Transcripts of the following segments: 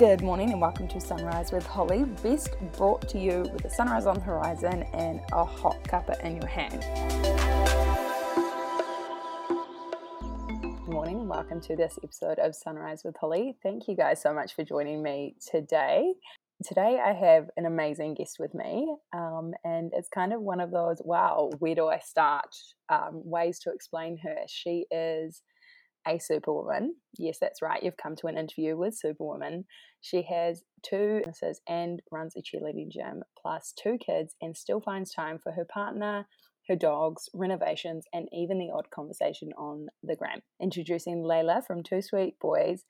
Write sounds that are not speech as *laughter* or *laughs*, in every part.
Good morning and welcome to Sunrise with Holly, best brought to you with the sunrise on the horizon and a hot cuppa in your hand. Good morning and welcome to this episode of Sunrise with Holly. Thank you guys so much for joining me today. Today I have an amazing guest with me, um, and it's kind of one of those wow, where do I start? Um, ways to explain her. She is a superwoman. Yes, that's right. You've come to an interview with Superwoman. She has two businesses and runs a cheerleading gym, plus two kids, and still finds time for her partner, her dogs, renovations, and even the odd conversation on the gram. Introducing Layla from Two Sweet Boys,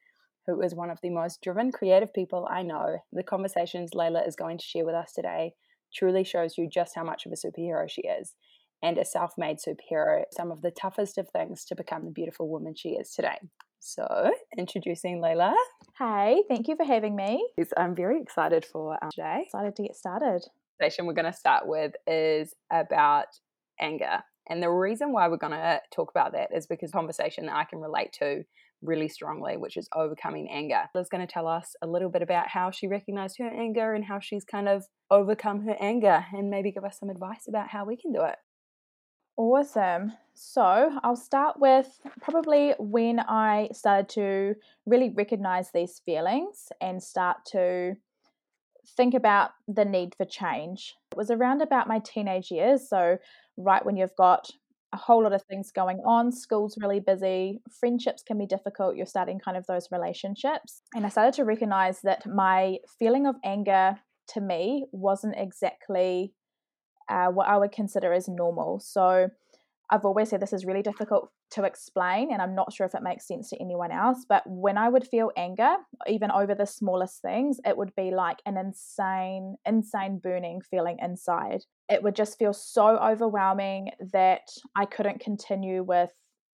who is one of the most driven, creative people I know. The conversations Layla is going to share with us today truly shows you just how much of a superhero she is and a self made superhero, some of the toughest of things to become the beautiful woman she is today. So, introducing Layla. Hey, thank you for having me. I'm very excited for um, today. Excited to get started. The session we're going to start with is about anger. And the reason why we're going to talk about that is because conversation that I can relate to really strongly, which is overcoming anger. Liz going to tell us a little bit about how she recognized her anger and how she's kind of overcome her anger and maybe give us some advice about how we can do it. Awesome. So I'll start with probably when I started to really recognize these feelings and start to think about the need for change. It was around about my teenage years. So, right when you've got a whole lot of things going on, school's really busy, friendships can be difficult, you're starting kind of those relationships. And I started to recognize that my feeling of anger to me wasn't exactly uh, what I would consider as normal. So I've always said this is really difficult to explain, and I'm not sure if it makes sense to anyone else. But when I would feel anger, even over the smallest things, it would be like an insane, insane burning feeling inside. It would just feel so overwhelming that I couldn't continue with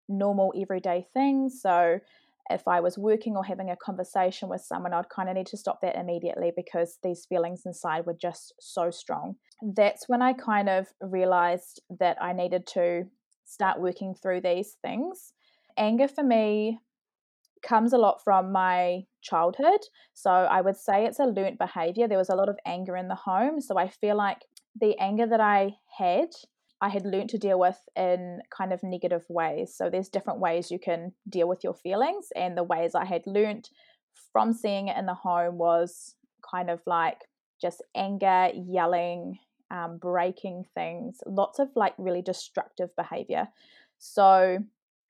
normal everyday things. So if I was working or having a conversation with someone, I'd kind of need to stop that immediately because these feelings inside were just so strong. That's when I kind of realized that I needed to start working through these things. Anger for me comes a lot from my childhood. So I would say it's a learnt behavior. There was a lot of anger in the home. So I feel like the anger that I had I had learned to deal with in kind of negative ways. So there's different ways you can deal with your feelings, and the ways I had learned from seeing it in the home was kind of like just anger, yelling, um, breaking things, lots of like really destructive behavior. So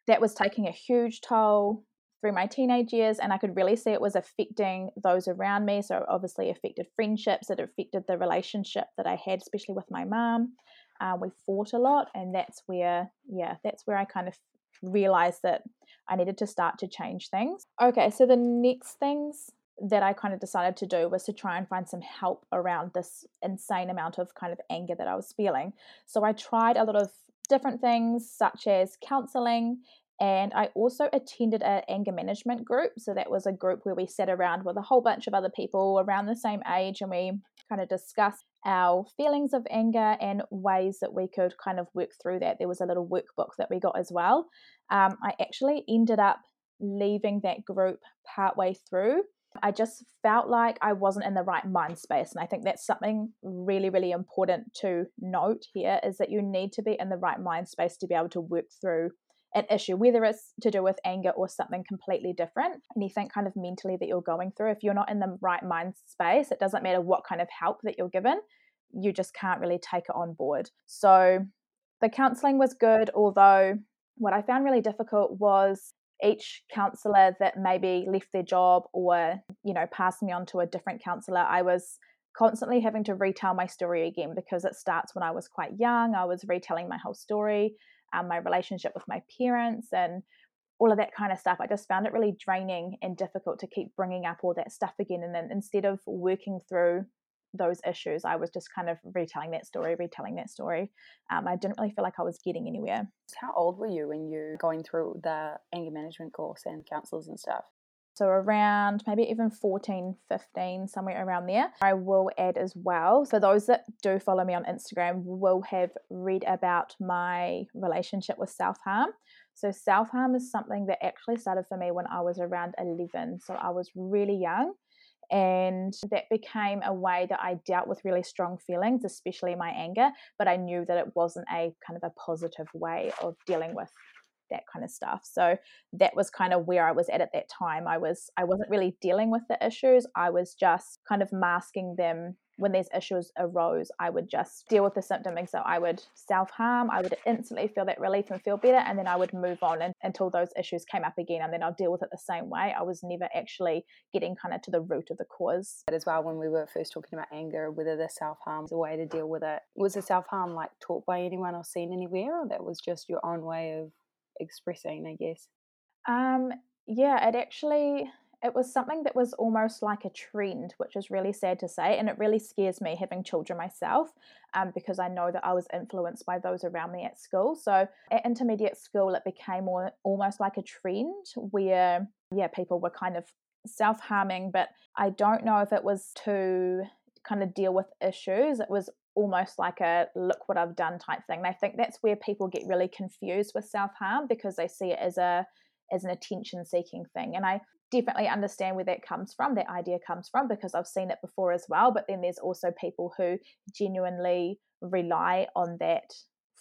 that was taking a huge toll through my teenage years, and I could really see it was affecting those around me. So, obviously, affected friendships, it affected the relationship that I had, especially with my mom. Uh, we fought a lot, and that's where, yeah, that's where I kind of realized that I needed to start to change things. Okay, so the next things that I kind of decided to do was to try and find some help around this insane amount of kind of anger that I was feeling. So I tried a lot of different things, such as counseling, and I also attended an anger management group. So that was a group where we sat around with a whole bunch of other people around the same age and we kind of discussed our feelings of anger and ways that we could kind of work through that. There was a little workbook that we got as well. Um, I actually ended up leaving that group partway through. I just felt like I wasn't in the right mind space. And I think that's something really, really important to note here is that you need to be in the right mind space to be able to work through an issue, whether it's to do with anger or something completely different, anything kind of mentally that you're going through, if you're not in the right mind space, it doesn't matter what kind of help that you're given, you just can't really take it on board. So the counseling was good, although what I found really difficult was each counselor that maybe left their job or, you know, passed me on to a different counselor, I was constantly having to retell my story again because it starts when I was quite young. I was retelling my whole story um, my relationship with my parents and all of that kind of stuff. I just found it really draining and difficult to keep bringing up all that stuff again. And then instead of working through those issues, I was just kind of retelling that story, retelling that story. Um, I didn't really feel like I was getting anywhere. How old were you when you were going through the anger management course and counselors and stuff? So around maybe even 14, 15, somewhere around there. I will add as well. For those that do follow me on Instagram, will have read about my relationship with self harm. So self harm is something that actually started for me when I was around 11. So I was really young And that became a way that I dealt with really strong feelings, especially my anger. But I knew that it wasn't a kind of a positive way of dealing with that kind of stuff. So that was kind of where I was at at that time. I was I wasn't really dealing with the issues. I was just kind of masking them when these issues arose, I would just deal with the symptoms. So I would self harm, I would instantly feel that relief and feel better, and then I would move on and, until those issues came up again, and then I'll deal with it the same way. I was never actually getting kind of to the root of the cause. But As well, when we were first talking about anger, whether the self harm is a way to deal with it, was the self harm like taught by anyone or seen anywhere, or that was just your own way of expressing, I guess? Um, yeah, it actually it was something that was almost like a trend, which is really sad to say. And it really scares me having children myself um, because I know that I was influenced by those around me at school. So at intermediate school, it became more, almost like a trend where, yeah, people were kind of self harming, but I don't know if it was to kind of deal with issues. It was almost like a look what I've done type thing. And I think that's where people get really confused with self harm because they see it as a as an attention seeking thing. And I definitely understand where that comes from, that idea comes from, because I've seen it before as well. But then there's also people who genuinely rely on that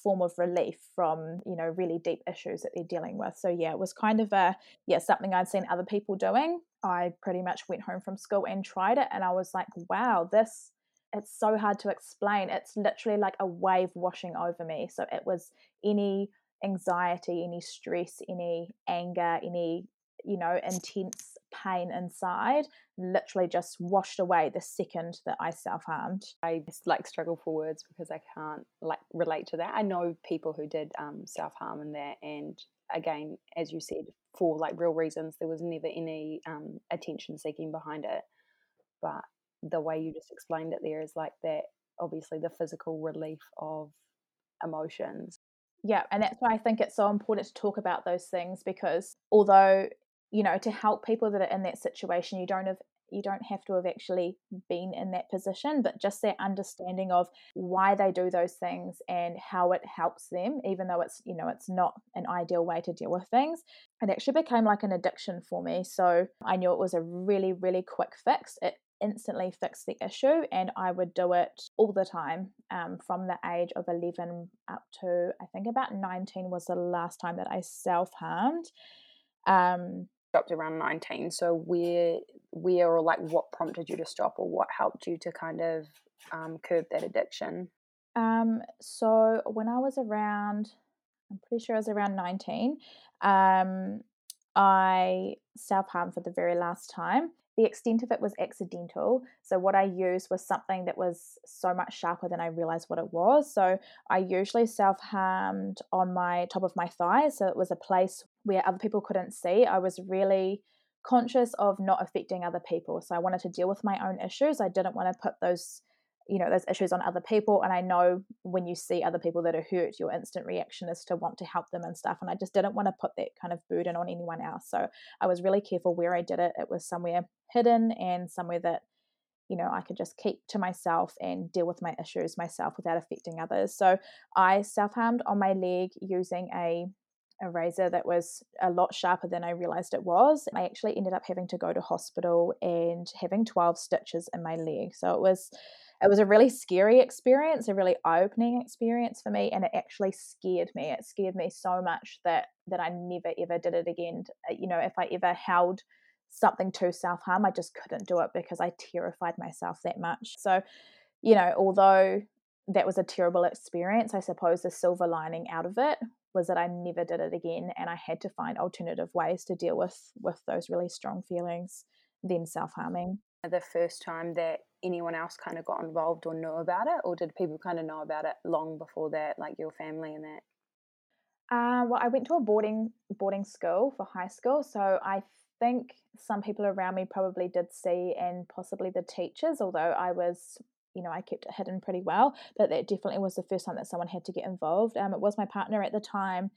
form of relief from you know really deep issues that they're dealing with so yeah it was kind of a yeah something i'd seen other people doing i pretty much went home from school and tried it and i was like wow this it's so hard to explain it's literally like a wave washing over me so it was any anxiety any stress any anger any you know, intense pain inside literally just washed away the second that I self harmed. I just like struggle for words because I can't like relate to that. I know people who did um, self harm in that, and again, as you said, for like real reasons, there was never any um, attention seeking behind it. But the way you just explained it there is like that obviously the physical relief of emotions. Yeah, and that's why I think it's so important to talk about those things because although you know to help people that are in that situation you don't have you don't have to have actually been in that position but just their understanding of why they do those things and how it helps them even though it's you know it's not an ideal way to deal with things it actually became like an addiction for me so i knew it was a really really quick fix it instantly fix the issue and i would do it all the time um, from the age of 11 up to i think about 19 was the last time that i self-harmed. Um, stopped around 19 so where where or like what prompted you to stop or what helped you to kind of um, curb that addiction? Um, so when i was around i'm pretty sure i was around 19 um, i self-harmed for the very last time the extent of it was accidental. So, what I used was something that was so much sharper than I realized what it was. So, I usually self harmed on my top of my thigh. So, it was a place where other people couldn't see. I was really conscious of not affecting other people. So, I wanted to deal with my own issues. I didn't want to put those you know those issues on other people and i know when you see other people that are hurt your instant reaction is to want to help them and stuff and i just didn't want to put that kind of burden on anyone else so i was really careful where i did it it was somewhere hidden and somewhere that you know i could just keep to myself and deal with my issues myself without affecting others so i self-harmed on my leg using a a razor that was a lot sharper than I realized it was. I actually ended up having to go to hospital and having 12 stitches in my leg. So it was it was a really scary experience, a really eye-opening experience for me, and it actually scared me. It scared me so much that that I never ever did it again. Uh, you know, if I ever held something to self harm, I just couldn't do it because I terrified myself that much. So, you know, although that was a terrible experience, I suppose the silver lining out of it was that I never did it again, and I had to find alternative ways to deal with with those really strong feelings than self harming. The first time that anyone else kind of got involved or knew about it, or did people kind of know about it long before that, like your family and that? Uh, well, I went to a boarding boarding school for high school, so I think some people around me probably did see, and possibly the teachers. Although I was, you know, I kept it hidden pretty well, but that definitely was the first time that someone had to get involved. Um, it was my partner at the time,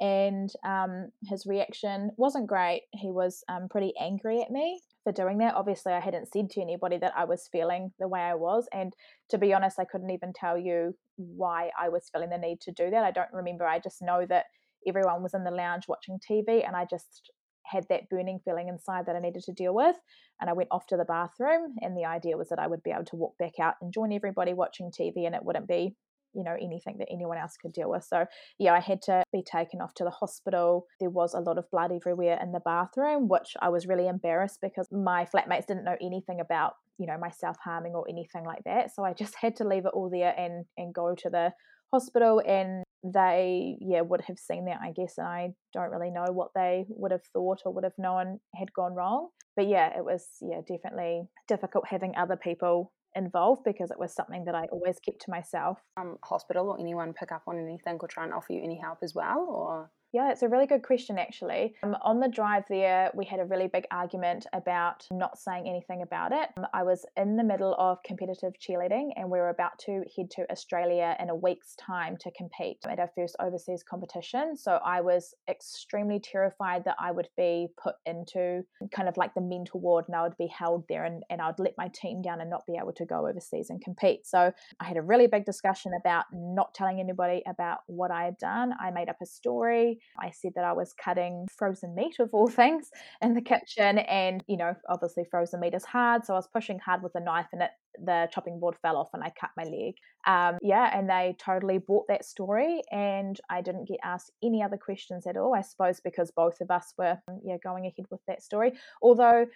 and um, his reaction wasn't great. He was um, pretty angry at me for doing that. Obviously, I hadn't said to anybody that I was feeling the way I was. And to be honest, I couldn't even tell you why I was feeling the need to do that. I don't remember. I just know that everyone was in the lounge watching TV and I just had that burning feeling inside that I needed to deal with. And I went off to the bathroom, and the idea was that I would be able to walk back out and join everybody watching TV, and it wouldn't be you know anything that anyone else could deal with. So yeah i had to be taken off to the hospital. There was a lot of blood everywhere in the bathroom which i was really embarrassed because my flatmates didn't know anything about you know my self harming or anything like that. So i just had to leave it all there and and go to the hospital and they yeah would have seen that i guess and i don't really know what they would have thought or would have known had gone wrong. But yeah it was yeah definitely difficult having other people involved because it was something that I always kept to myself. Um, hospital or anyone pick up on anything or try and offer you any help as well, or yeah, it's a really good question, actually. Um, on the drive there, we had a really big argument about not saying anything about it. Um, I was in the middle of competitive cheerleading and we were about to head to Australia in a week's time to compete at our first overseas competition. So I was extremely terrified that I would be put into kind of like the mental ward and I would be held there and, and I would let my team down and not be able to go overseas and compete. So I had a really big discussion about not telling anybody about what I had done. I made up a story. I said that I was cutting frozen meat of all *laughs* things in the kitchen, and you know, obviously frozen meat is hard, so I was pushing hard with a knife, and it the chopping board fell off, and I cut my leg. Um, yeah, and they totally bought that story, and I didn't get asked any other questions at all. I suppose because both of us were yeah going ahead with that story, although.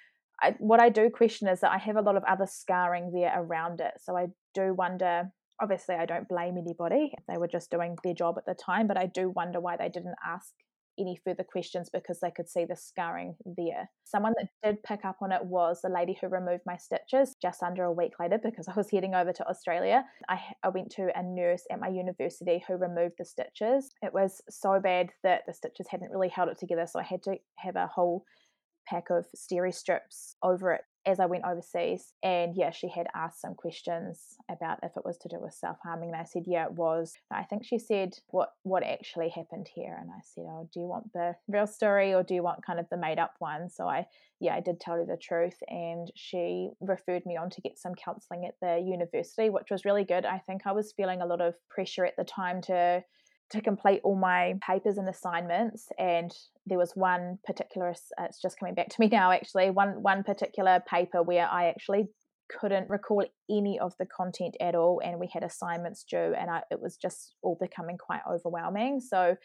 I, what I do question is that I have a lot of other scarring there around it. So I do wonder obviously I don't blame anybody. They were just doing their job at the time, but I do wonder why they didn't ask any further questions because they could see the scarring there. Someone that did pick up on it was the lady who removed my stitches just under a week later because I was *laughs* heading over to Australia. I, I went to a nurse at my university who removed the stitches. It was so bad that the stitches hadn't really held it together, so I had to have a whole pack of steri strips over it as I went overseas. And yeah, she had asked some questions about if it was to do with self harming. And I said, yeah, it was. I think she said, what what actually happened here? And I said, oh, do you want the real story or do you want kind of the made up one? So I, yeah, I did tell her the truth. And she referred me on to get some counseling at the university, which was really good. I think I was feeling a lot of pressure at the time to to complete all my papers and assignments and there was one particular uh, it's just coming back to me *laughs* now actually one one particular paper where i actually couldn't recall any of the content at all and we had assignments due and I, it was just all becoming quite overwhelming. So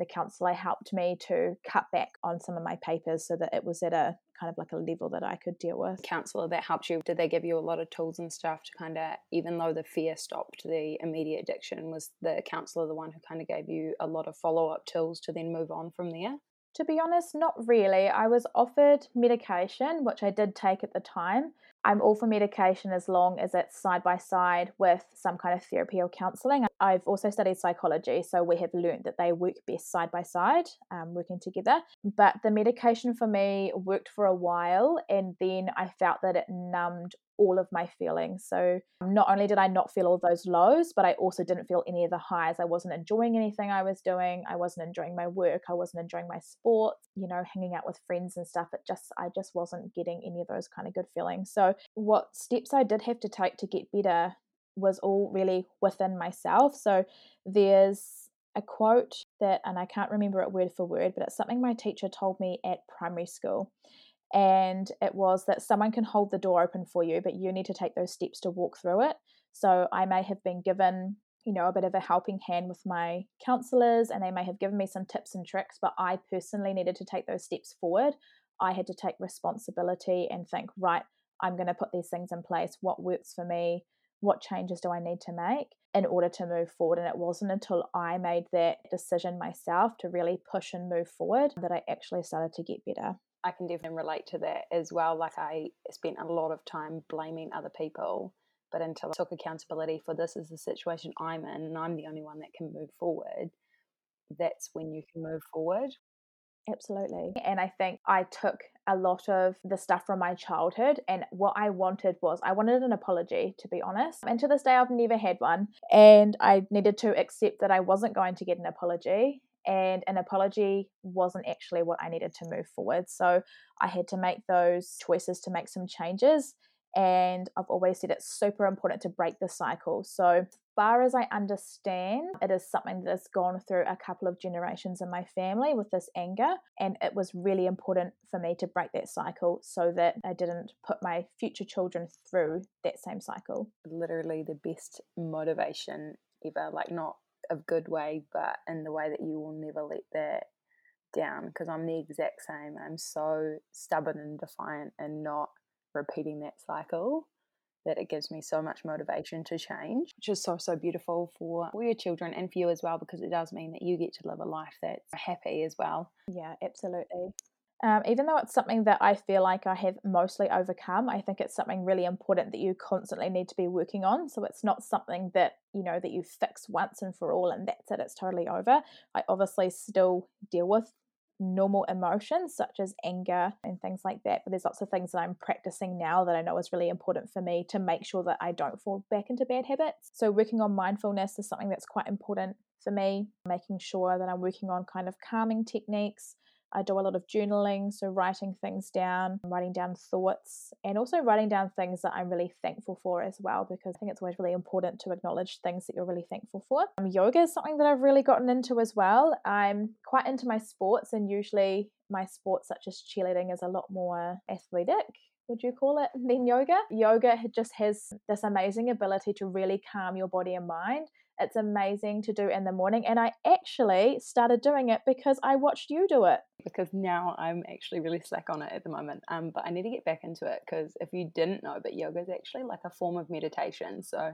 the counselor helped me to cut back on some of my papers so that it was at a kind of like a level that I could deal with. Counselor that helped you, did they give you a lot of tools and stuff to kind of, even though the fear stopped the immediate addiction, was the counselor the one who kind of gave you a lot of follow up tools to then move on from there? To be honest, not really. I was offered medication, which I did take at the time, I'm all for medication as long as it's side by side with some kind of therapy or counseling. I've also studied psychology, so we have learned that they work best side by side, um, working together. But the medication for me worked for a while, and then I felt that it numbed all of my feelings. So not only did I not feel all those lows, but I also didn't feel any of the highs. I wasn't enjoying anything I was doing. I wasn't enjoying my work. I wasn't enjoying my sports, you know, hanging out with friends and stuff. It just, I just wasn't getting any of those kind of good feelings. So what steps I did have to take to get better was all really within myself. So there's a quote that, and I can't remember it word for word, but it's something my teacher told me at primary school and it was that someone can hold the door open for you, but you need to take those steps to walk through it. So I may have been given, you know, a bit of a helping hand with my counselors, and they may have given me some tips and tricks, but I personally needed to take those steps forward. I had to take responsibility and think, right, I'm going to put these things in place. What works for me? What changes do I need to make in order to move forward? And it wasn't until I made that decision myself to really push and move forward that I actually started to get better. I can definitely relate to that as well. Like I spent a lot of time blaming other people, but until I took accountability for this is the situation I'm in and I'm the only one that can move forward, that's when you can move forward. Absolutely. And I think I took a lot of the stuff from my childhood and what I wanted was I wanted an apology to be honest. And to this day I've never had one and I needed to accept that I wasn't going to get an apology and an apology wasn't actually what I needed to move forward. So I had to make those choices to make some changes. And I've always said it's super important to break the cycle. So, far as I understand, it is something that has gone through a couple of generations in my family with this anger. And it was really important for me to break that cycle so that I didn't put my future children through that same cycle. Literally the best motivation ever. Like, not a good way, but in the way that you will never let that down because I'm the exact same. I'm so stubborn and defiant and not repeating that cycle that it gives me so much motivation to change, which is so, so beautiful for, for your children and for you as well, because it does mean that you get to live a life that's happy as well. Yeah, absolutely. Um, even though it's something that I feel like I have mostly overcome, I think it's something really important that you constantly need to be working on. So it's not something that, you know, that you fix once and for all and that's it, it's totally over. I obviously still deal with normal emotions such as anger and things like that. But there's lots of things that I'm practicing now that I know is really important for me to make sure that I don't fall back into bad habits. So, working on mindfulness is something that's quite important for me, making sure that I'm working on kind of calming techniques, I do a lot of journaling, so writing things down, writing down thoughts, and also writing down things that I'm really thankful for as well, because I think it's always really important to acknowledge things that you're really thankful for. Um, yoga is something that I've really gotten into as well. I'm quite into my sports, and usually my sports, such as cheerleading, is a lot more athletic would you call it, than yoga. Yoga just has this amazing ability to really calm your body and mind. It's amazing to do in the morning. And I actually started doing it because I watched you do it. Because now I'm actually really slack on it at the moment. Um, but I need to get back into it because if you didn't know, but yoga is actually like a form of meditation. So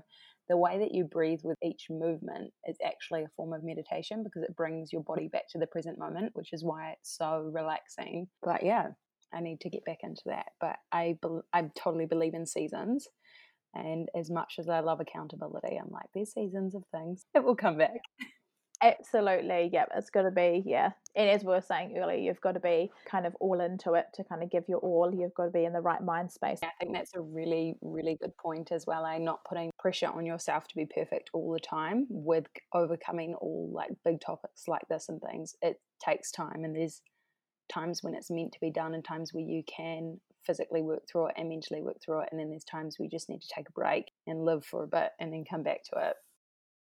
the way that you breathe with each movement is actually a form of meditation because it brings your body back to the present moment, which is why it's so relaxing. But yeah, I need to get back into that. But I, I totally believe in seasons. And as much as I love accountability, I'm like, there's seasons of things It will come back. Absolutely. Yep. It's got to be, yeah. And as we were saying earlier, you've got to be kind of all into it to kind of give your all. You've got to be in the right mind space. I think that's a really, really good point as well. Eh? Not putting pressure on yourself to be perfect all the time with overcoming all like big topics like this and things. It takes time and there's times when it's meant to be done and times where you can physically work through it and mentally work through it. And then there's times we just need to take a break and live for a bit and then come back to it.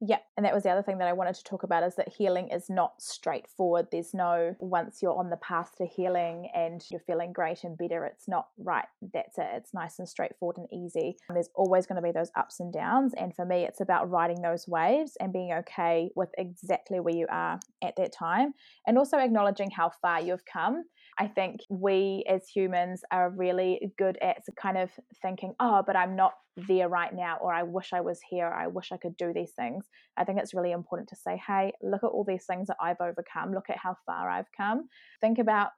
Yeah, and that was the other thing that I wanted to talk about is that healing is not straightforward. There's no once you're on the path to healing and you're feeling great and better, it's not right. That's it. It's nice and straightforward and easy. And there's always going to be those ups and downs. And for me, it's about riding those waves and being okay with exactly where you are at that time and also acknowledging how far you've come I think we as humans are really good at kind of thinking, oh, but I'm not there right now, or I wish I was here, I wish I could do these things. I think it's really important to say, hey, look at all these things that I've overcome, look at how far I've come. Think about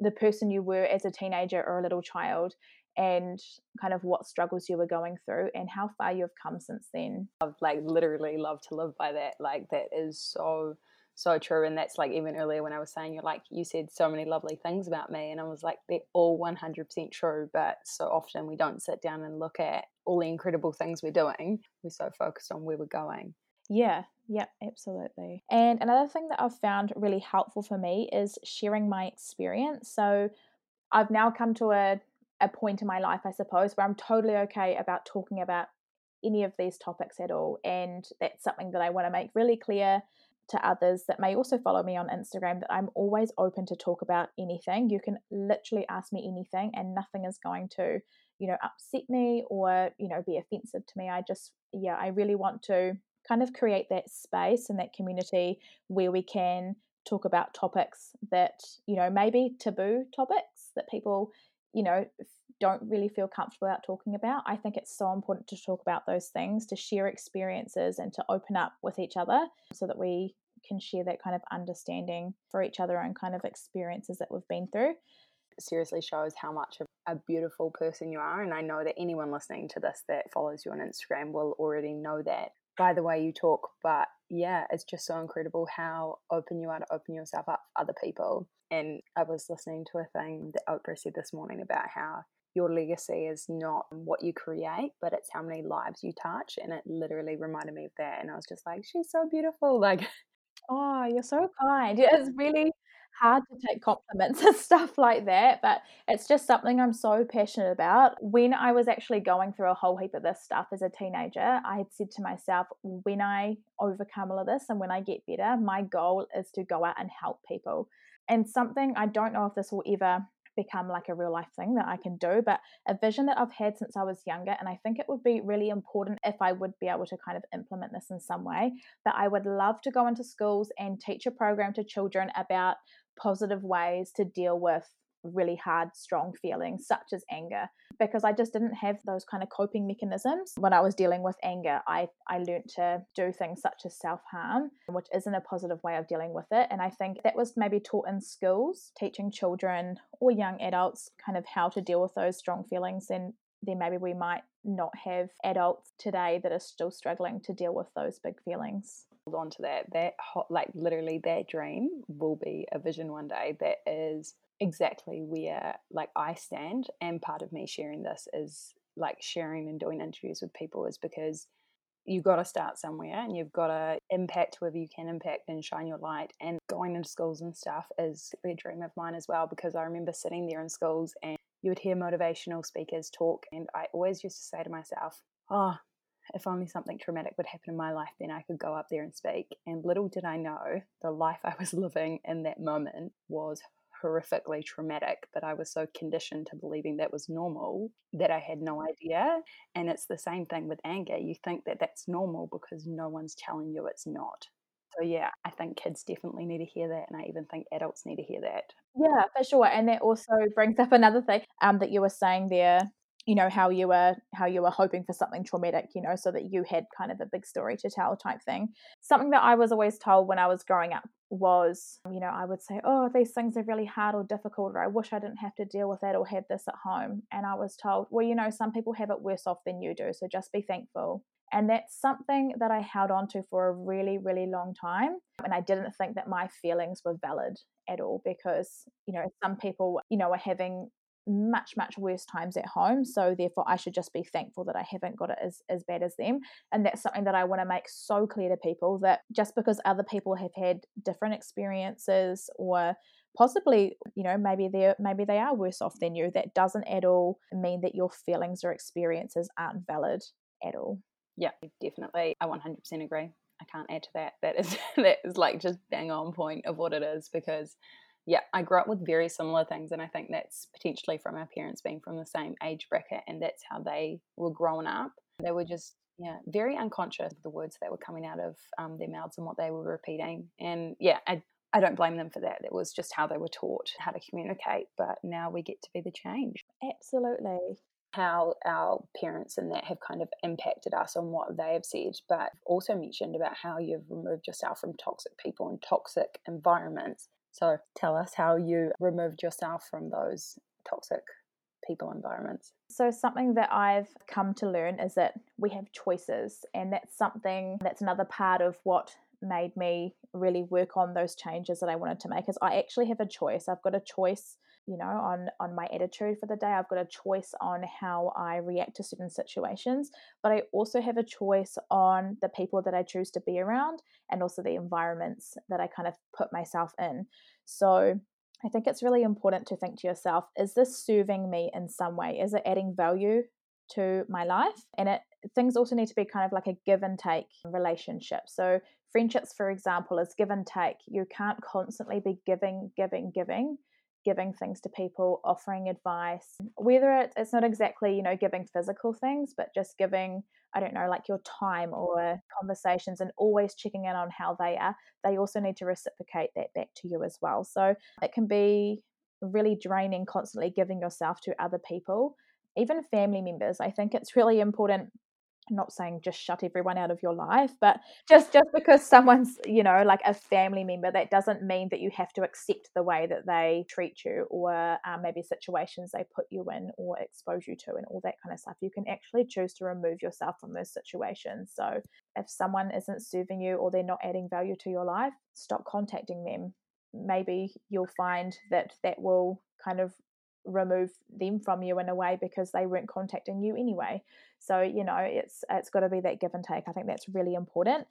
the person you were as a teenager or a little child and kind of what struggles you were going through and how far you've come since then. I've like literally love to live by that. Like that is so so true. And that's like even earlier when I was saying you're like you said so many lovely things about me, and I was like they're all 100% true. But so often we don't sit down and look at all the incredible things we're doing. We're so focused on where we're going. Yeah, yeah, absolutely. And another thing that I've found really helpful for me is sharing my experience. So I've now come to a, a point in my life, I suppose, where I'm totally okay about talking about any of these topics at all. And that's something that I want to make really clear to others that may also follow me on Instagram that I'm always open to talk about anything. You can literally ask me anything and nothing is going to, you know, upset me or, you know, be offensive to me. I just, yeah, I really want to kind of create that space and that community where we can talk about topics that, you know, maybe taboo topics that people, you know, don't really feel comfortable about talking about. I think it's so important to talk about those things, to share experiences and to open up with each other so that we can share that kind of understanding for each other and kind of experiences that we've been through. It seriously shows how much of a beautiful person you are. And I know that anyone listening to this that follows you on Instagram will already know that by the way you talk. But yeah, it's just so incredible how open you are to open yourself up for other people. And I was listening to a thing that Oprah said this morning about how your legacy is not what you create, but it's how many lives you touch. And it literally reminded me of that. And I was just like, she's so beautiful. *laughs* Like, oh, you're so kind. It's really hard to take compliments *laughs* and stuff like that, but it's just something I'm so passionate about. When I was actually going through a whole heap of this stuff as a teenager, I had said to myself, when I overcome all of this and when I get better, my goal is to go out and help people. And something I don't know if this will ever become like a real life thing that I can do, but a vision that I've had since I was younger. And I think it would be really important if I would be able to kind of implement this in some way. That I would love to go into schools and teach a program to children about positive ways to deal with really hard, strong feelings such as anger because I just didn't have those kind of coping mechanisms when I was dealing with anger. I, I learned to do things such as self harm, which isn't a positive way of dealing with it. And I think that was maybe taught in schools, teaching children or young adults kind of how to deal with those strong feelings. And then maybe we might not have adults today that are still struggling to deal with those big feelings Hold on to that that hot like literally that dream will be a vision one day that is exactly where like I stand and part of me sharing this is like sharing and doing interviews with people is because you've got to start somewhere and you've got to impact whoever you can impact and shine your light and going into schools and stuff is a dream of mine as well because I remember sitting there in schools and you would hear motivational speakers talk and I always used to say to myself oh if only something traumatic would happen in my life, then I could go up there and speak. And little did I know the life I was *laughs* living in that moment was horrifically traumatic, but I was so conditioned to believing that was normal that I had no idea. And it's the same thing with anger. You think that that's normal because no one's telling you it's not. So, yeah, I think kids definitely need to hear that. And I even think adults need to hear that. Yeah, for sure. And that also brings up another thing um, that you were saying there you know how you were how you were hoping for something traumatic you know so that you had kind of a big story to tell type thing something that i was always told when i was growing up was you know i would say oh these things are really hard or difficult or i wish i didn't have to deal with that or have this at home and i was told well you know some people have it worse off than you do so just be thankful and that's something that I held on to for a really, really long time. And I didn't think that my feelings were valid at all because, you know, some people, you know, are having much much worse times at home so therefore i should just be thankful that i haven't got it as, as bad as them. And that's something that i want to make so clear to people that just because other people have had different experiences or possibly you know maybe they're maybe they are worse off than you that doesn't at all mean that your feelings or experiences aren't valid at all. Yeah definitely. I 100% agree. I can't add to that. That is *laughs* that is like just bang on point of what it is because yeah, I grew up with very similar things, and I think that's potentially from our parents being from the same age bracket, and that's how they were growing up. They were just yeah very unconscious of the words that were coming out of um, their mouths and what they were repeating, and yeah, I I don't blame them for that. It was just how they were taught how to communicate, but now we get to be the change. Absolutely how our parents and that have kind of impacted us on what they have said, but also mentioned about how you've removed yourself from toxic people and toxic environments so tell us how you removed yourself from those toxic people environments. So, something that I've come to learn is that we have choices, and that's something that's another part of what made me really work on those changes that I wanted to make is I actually have a choice. I've got a choice you know on on my attitude for the day. I've got a choice on how i react to certain situations but i also have a choice on the people that i choose to be around and also the environments that i kind of put myself in. So i think it's really important to think to yourself is this serving me in some way? Is it adding value to my life? And it things also need to be kind of like a give and take relationship. So friendships for example is give and take. You can't constantly be giving giving giving giving things to people, offering advice, whether it's not exactly, you know, giving physical things, but just giving, I don't know, like your time or conversations and always checking in on how they are, they also need to reciprocate that back to you as well. So it can be really draining constantly giving yourself to other people, even family members. I think it's really important not saying just shut everyone out of your life but just just because someone's you know like a family member that doesn't mean that you have to accept the way that they treat you or um, maybe situations they put you in or expose you to and all that kind of stuff. You can actually choose to remove yourself from those situations. So if someone isn't serving you or they're not adding value to your life stop contacting them. Maybe you'll find that that will kind of remove them from you in a way because they weren't contacting you anyway. So, you know, it's it's got to be that give and take. I think that's really important.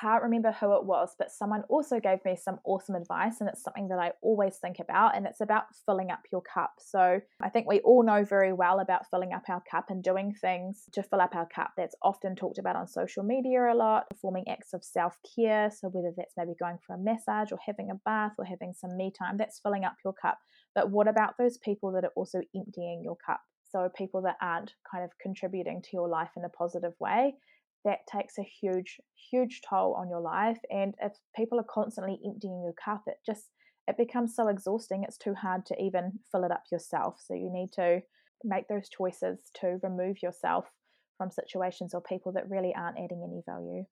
Can't remember who it was, but someone also gave me some awesome advice and it's something that I always think about and it's about filling up your cup. So, I think we all know very well about filling up our cup and doing things to fill up our cup. That's often talked about on social media a lot, performing acts of self-care, so whether that's maybe going for a massage or having a bath or having some me time, that's filling up your cup. But what about those people that are also emptying your cup? So, people that aren't kind of contributing to your life in a positive way, that takes a huge, huge toll on your life. And if people are constantly emptying your cup, it just it becomes so exhausting. It's too hard to even fill it up yourself. So you need to make those choices to remove yourself from situations or people that really aren't adding any value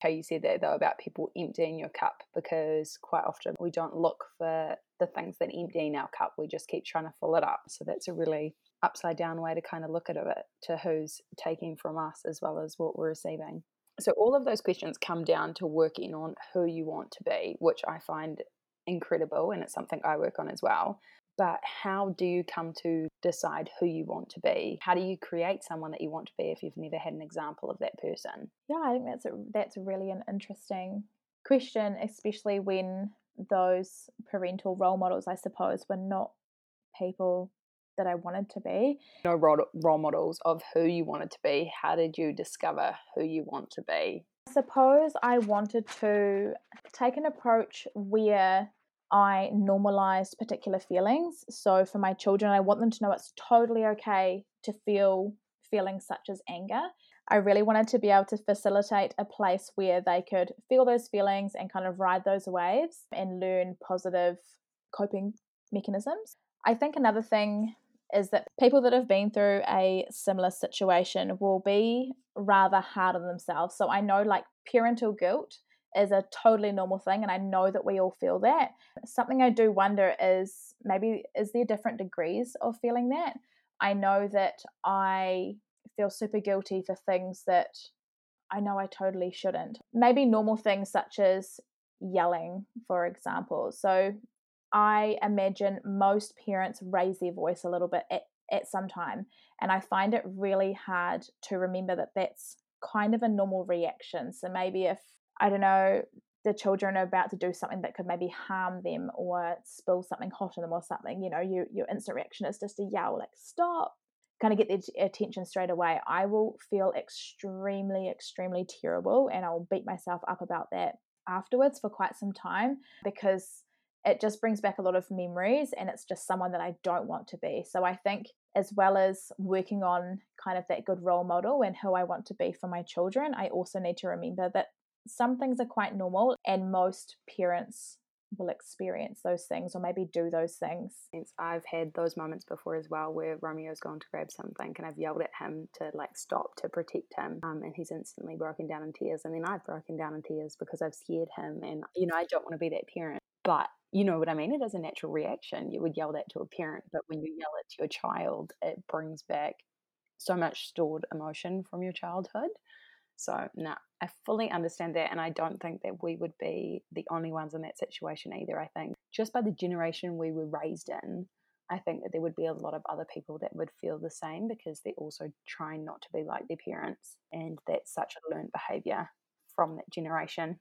how you said that though about people emptying your cup because quite often we don't look for the things that empty in our cup we just keep trying to fill it up. So that's a really upside down way to kind of look at it to who's taking from us as well as what we're receiving. So all of those questions come down to working on who you want to be which i find incredible and it's something i work on as well. But how do you come to decide who you want to be. How do you create someone that you want to be if you've never had an example of that person? Yeah i think that's a that's really an interesting question especially when those parental role models i suppose were not people that i wanted to be. No role, role models of who you wanted to be. How did you discover who you want to be? I suppose i wanted to take an approach where I normalized particular feelings. So for my children, I want them to know it's totally okay to feel feelings such as anger. I really wanted to be able to facilitate a place where they could feel those feelings and kind of ride those waves and learn positive coping mechanisms. I think another thing is that people that have been through a similar situation will be rather hard on themselves. So I know like parental guilt is a totally normal thing and i know that we all feel that. Something i do wonder is maybe is there different degrees of feeling that? I know that i feel super guilty for things that i know i totally shouldn't. Maybe normal things such as yelling for example. So i imagine most parents raise their voice a little bit at, at some time and i find it really hard to remember that that's kind of a normal reaction. So maybe if I don't know, the children are about to do something that could maybe harm them or spill something hot on them or something, you know, you, your instant reaction is just to yell, like, stop, kind of get their attention straight away. I will feel extremely, extremely terrible and I'll beat myself up about that afterwards for quite some time because it just brings back a lot of memories and it's just someone that I don't want to be. So I think as well as working on kind of that good role model and who I want to be for my children, I also need to remember that some things are quite normal and most parents will experience those things or maybe do those things. I've had those moments before as well where Romeo's gone to grab something and I've yelled at him to like stop to protect him um, and he's instantly broken down in tears and then I've broken down in tears because I've scared him and you know I don't want to be that parent. But you know what I mean? It is a natural reaction. You would yell that to a parent but when you yell it to your child it brings back so much stored emotion from your childhood so, no, I fully understand that. And I don't think that we would be the only ones in that situation either. I think just by the generation we were raised in, I think that there would be a lot of other people that would feel the same because they're also trying not to be like their parents. And that's such a learned behavior from that generation.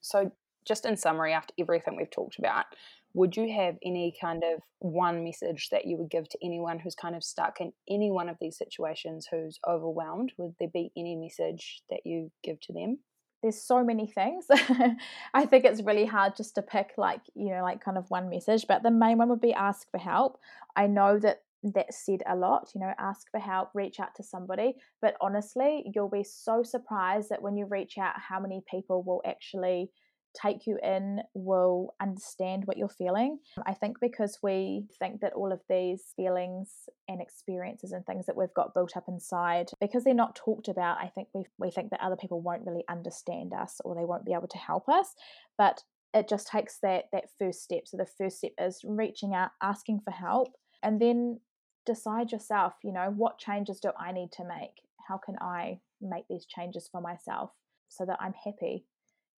So, just in summary, after everything we've talked about, would you have any kind of one message that you would give to anyone who's kind of stuck in any one of these situations who's overwhelmed? Would there be any message that you give to them? There's so many things. *laughs* I think it's really hard just to pick like you know like kind of one message but the main one would be ask for help. I know that that said a lot you know ask for help reach out to somebody but honestly you'll be so surprised that when you reach out how many people will actually take you in will understand what you're feeling. I think because we think that all of these feelings and experiences and things that we've got built up inside, because they're not talked about, I think we, we think that other people won't really understand us or they won't be able to help us. But it just takes that that first step. So the first step is reaching out, asking for help, and then decide yourself, you know, what changes do I need to make? How can I make these changes for myself so that I'm happy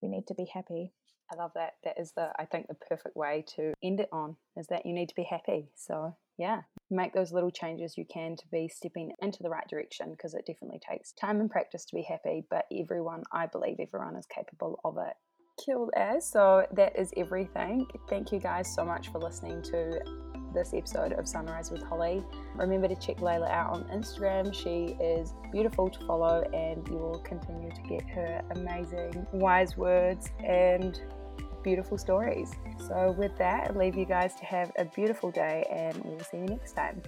we need to be happy. I love that. That is the I think the perfect way to end it on is that you need to be happy. So yeah. make those little changes you can to be stepping into the right direction because it definitely takes time and practice to be happy, but everyone, I believe everyone is capable of it. Killed as. So that is everything. Thank you guys so much for listening to this episode of Sunrise with Holly. Remember to check Layla out on Instagram. She is beautiful to follow, and you will continue to get her amazing wise words and beautiful stories. So, with that, I leave you guys to have a beautiful day, and we'll see you next time.